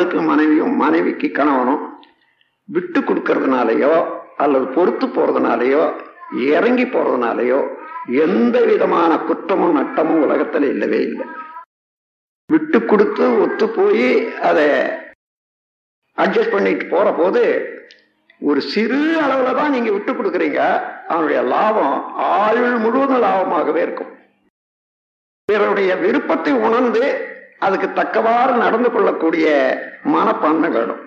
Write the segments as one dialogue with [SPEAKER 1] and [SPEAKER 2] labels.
[SPEAKER 1] கணவருக்கு மனைவியும் மனைவிக்கு கணவனும் விட்டு கொடுக்கறதுனாலயோ அல்லது பொறுத்து போறதுனாலயோ இறங்கி போறதுனாலயோ எந்த விதமான குற்றமும் நட்டமும் உலகத்துல இல்லவே இல்லை. விட்டு கொடுத்து ஒத்து போய் அதை அட்ஜஸ்ட் பண்ணிட்டு போற போது ஒரு சிறு அளவுல தான் நீங்க விட்டு கொடுக்குறீங்க. அவனுடைய லாபம் ஆயுள் முழுவதும் லாபமாகவே இருக்கும். பிறருடைய விருப்பத்தை உணர்ந்து அதுக்கு தக்கவாறு நடந்து கொள்ளக்கூடிய மனப்பான்மை வேணும்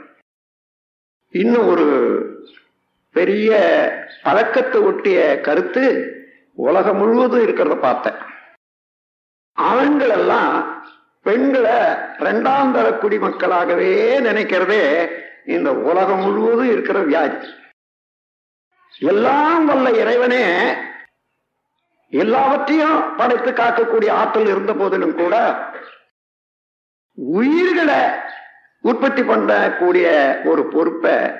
[SPEAKER 1] இன்னும் ஒரு பெரிய பழக்கத்தை ஒட்டிய கருத்து உலகம் முழுவதும் இருக்கிறத பார்த்தேன். ஆண்கள் எல்லாம் பெண்களை இரண்டாம் தர குடிமக்களாகவே நினைக்கிறதே இந்த உலகம் முழுவதும் இருக்கிற வியாதி. எல்லாம் வல்ல இறைவனே எல்லாவற்றையும் படைத்து காக்கக்கூடிய ஆற்றல் இருந்த போதிலும் கூட உயிர்களை உற்பத்தி பண்ணக்கூடிய ஒரு பொறுப்பை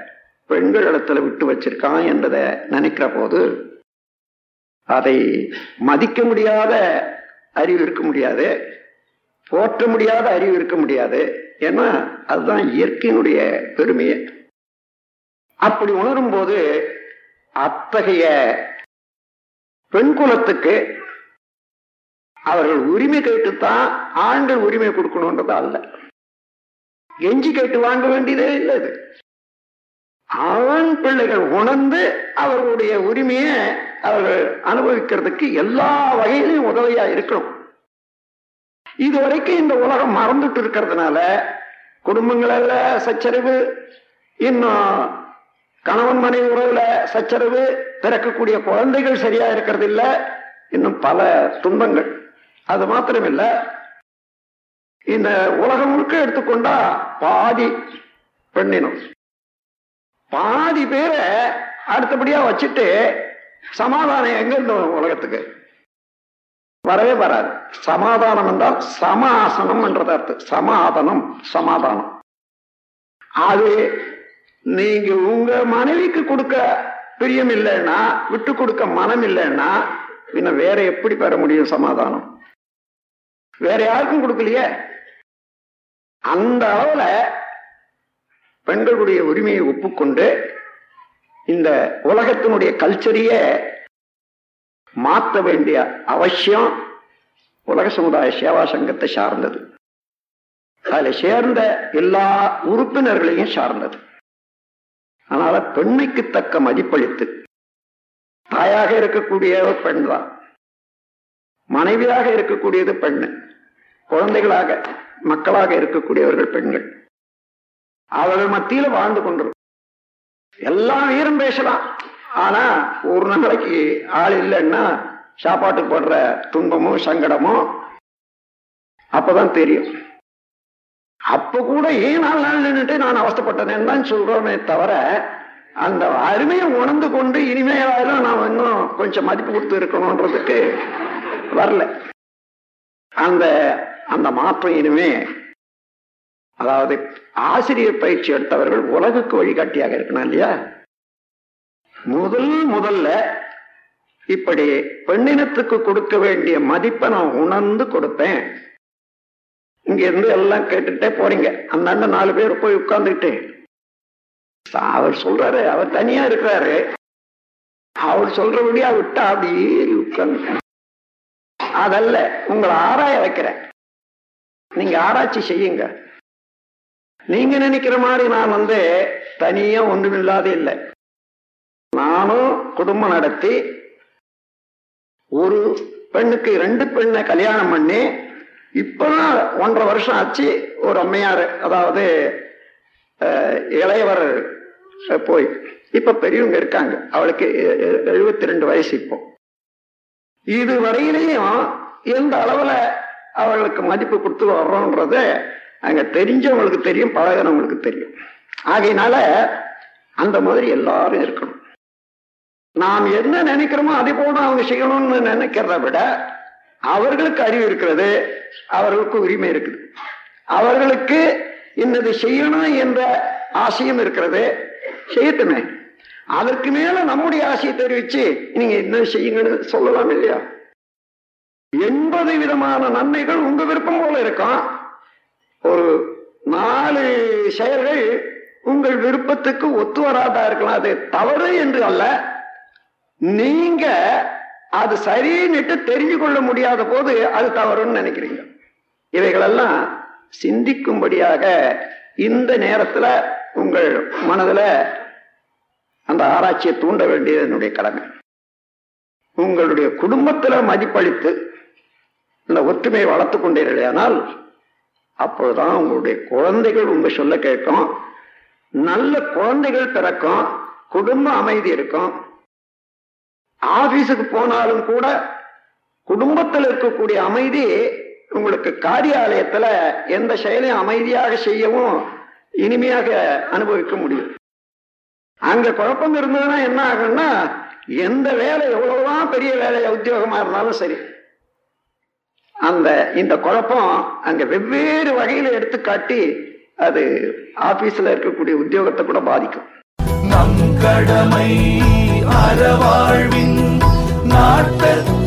[SPEAKER 1] பெண்கள் இடத்துல விட்டு வச்சிருக்கான் என்றதை நினைக்கிற போது அதை மதிக்க முடியாத அறிவு இருக்க முடியாது போற்ற முடியாத அறிவு இருக்க முடியாது. ஏன்னா அதுதான் இயற்கையினுடைய பெருமையை அப்படி உணரும் போது அத்தகைய பெண் குலத்துக்கு அவர்கள் உரிமை கேட்டுத்தான் ஆண்கள் உரிமை கொடுக்கணும்ன்றது அல்ல. எஞ்சி கேட்டு வாங்க வேண்டியதே இல்லை இது ஆண் பிள்ளைகள் உணர்ந்து அவர்களுடைய உரிமையை அவர்கள் அனுபவிக்கிறதுக்கு எல்லா வகையிலையும் உதவியா இருக்கணும். இதுவரைக்கும் இந்த உலகம் மறந்துட்டு இருக்கிறதுனால குடும்பங்களில் சச்சரவு. இன்னும் கணவன் மனைவி உறவுல சச்சரவு. பிறக்கக்கூடிய குழந்தைகள் சரியா இருக்கிறது இல்லை. இன்னும் பல துன்பங்கள். அது மாத்திரமில்ல. இந்த உலகம் முழுக்க எடுத்துக்கொண்டா பாதி பெண்ணினம். பாதி பேரை அடுத்தபடியா வச்சுட்டு சமாதானம் எங்க இருந்த உலகத்துக்கு? வரவே வராது. சமாதானம் என்றால் சமாசனம் என்றது அர்த்தம். சமாதானம் சமாதானம். அது நீங்க உங்க மனைவிக்கு கொடுக்க பிரியம் இல்லைன்னா விட்டு கொடுக்க மனம் இல்லைன்னா பின்ன வேற எப்படி பெற முடியும் சமாதானம்? வேற யாருக்கும் கொடுக்கலையே? அந்த அளவுல பெண்களுடைய உரிமையை ஒப்புக்கொண்டு இந்த உலகத்தினுடைய கல்ச்சரிய மாற்ற வேண்டிய அவசியம் உலக சமுதாய சேவா சங்கத்தை சார்ந்தது. அதில் சேர்ந்த எல்லா உறுப்பினர்களையும் சார்ந்தது. அதனால பெண்மைக்கு தக்க மதிப்பளித்து தாயாக இருக்கக்கூடியவர் பெண் தான் மனைவியாக இருக்கக்கூடியது பெண்ணு. குழந்தைகளாக மக்களாக இருக்கக்கூடியவர்கள் பெண்கள். அவர்கள் மத்தியில வாழ்ந்து கொண்டிருக்கும். எல்லாம் வீரம் பேசலாம். ஆனா ஒரு நாளைக்கு ஆள் இல்லைன்னா சாப்பாட்டுக்கு போடுற துன்பமோ சங்கடமோ அப்பதான் தெரியும். அப்ப கூட ஏன் நாள் நாள் நின்றுட்டு நான் அவஸ்தப்பட்டேன்னு தான் சொல்றோமே தவிர அந்த அருமையை உணர்ந்து கொண்டு இனிமையாயிரம் நான் இன்னும் கொஞ்சம் மதிப்பு கொடுத்து இருக்கணும்ன்றதுக்கு வரல. அந்த அந்த மாற்றம் இனிமே அதாவது ஆசிரியர் பயிற்சி எடுத்தவர்கள் உலகுக்கு வழிகாட்டியாக இருக்கணும் இல்லையா? முதல் முதல்ல இப்படி பெண்ணினத்துக்கு கொடுக்க வேண்டிய மதிப்பை நான் உணர்ந்து கொடுப்பேன் இங்க இருந்து எல்லாம் கேட்டுட்டே போறீங்க. அந்தாண்ட நாலு பேர் போய் உட்கார்ந்துட்டு அவர் சொல்றாரு அவர் தனியா இருக்கிறாரு. அவர் சொல்றபடியா விட்டா அப்படி உட்கார்ந்து அதல்ல உங்களை ஆராய வைக்கிறேன். நீங்க ஆராய்ச்சி செய்யுங்க. நீங்க நினைக்கிற மாதிரி நான் வந்து தனியா ஒன்றுமில்லாத இல்லை. நானும் குடும்பம் நடத்தி ஒரு பெண்ணுக்கு ரெண்டு பெண்ணை கல்யாணம் பண்ணி இப்பதான் ஒன்றரை வருஷம் ஆச்சு ஒரு அம்மையார் அதாவது இளையவர் போய். இப்ப பெரியவங்க இருக்காங்க. அவளுக்கு எழுபத்தி ரெண்டு வயசு இப்போ. இது வரையிலையும் எந்த அளவுல அவர்களுக்கு மதிப்பு கொடுத்து வர்றோன்றது அங்க தெரிஞ்சவங்களுக்கு தெரியும் பழகினவங்களுக்கு தெரியும். ஆகையினால அந்த மாதிரி எல்லாரும் இருக்கணும். நாம் என்ன நினைக்கிறோமோ அதே போல அவங்க செய்யணும்னு நினைக்கிறத விட அவர்களுக்கு அறிவு இருக்கிறது அவர்களுக்கு உரிமை இருக்குது. அவர்களுக்கு இன்னது செய்யணும் என்ற ஆசையும் இருக்கிறது. செய்யட்டுமே. அதற்கு மேல நம்முடைய ஆசையை தெரிவிச்சு நீங்க என்ன செய்யுங்கன்னு சொல்லலாம் இல்லையா? எண்பது விதமான நன்மைகள் உங்க விருப்பம் போல இருக்கும் ஒரு நாலு செயல்கள் உங்கள் விருப்பத்துக்கு ஒத்து வராதா இருக்கலாம். அது தவறு என்று அல்ல. நீங்க அது சரின்னுட்டு தெரிஞ்சு கொள்ள முடியாத போது அது தவறுன்னு நினைக்கிறீங்க. இவைகளெல்லாம் சிந்திக்கும்படியாக இந்த நேரத்துல உங்கள் மனதுல அந்த ஆராய்ச்சியை தூண்ட வேண்டியது என்னுடைய கடமை. உங்களுடைய குடும்பத்துல மதிப்பளித்து இந்த ஒற்றுமையை வளர்த்து கொண்டீர்களேனால் அப்போதுதான் உங்களுடைய குழந்தைகள் உங்க சொல்ல கேட்கும். நல்ல குழந்தைகள் பிறக்கும் குடும்ப அமைதி இருக்கும். ஆபீஸுக்கு போனாலும் கூட குடும்பத்தில் இருக்கக்கூடிய அமைதி உங்களுக்கு காரியாலயத்துல எந்த செயலையும் அமைதியாக செய்யவும் இனிமையாக அனுபவிக்க முடியும். அங்க குழப்பம் இருந்ததுன்னா என்ன ஆகும்னா எந்த வேலை எவ்வளவுதான் பெரிய வேலை உத்தியோகமா இருந்தாலும் சரி. அந்த இந்த குழப்பம் அங்க வெவ்வேறு வகையில எடுத்து காட்டி அது ஆபீஸ்ல இருக்கக்கூடிய உத்தியோகத்தை கூட பாதிக்கும்.
[SPEAKER 2] நம் கடமை அறவாழ்வின் நாட்டற்கு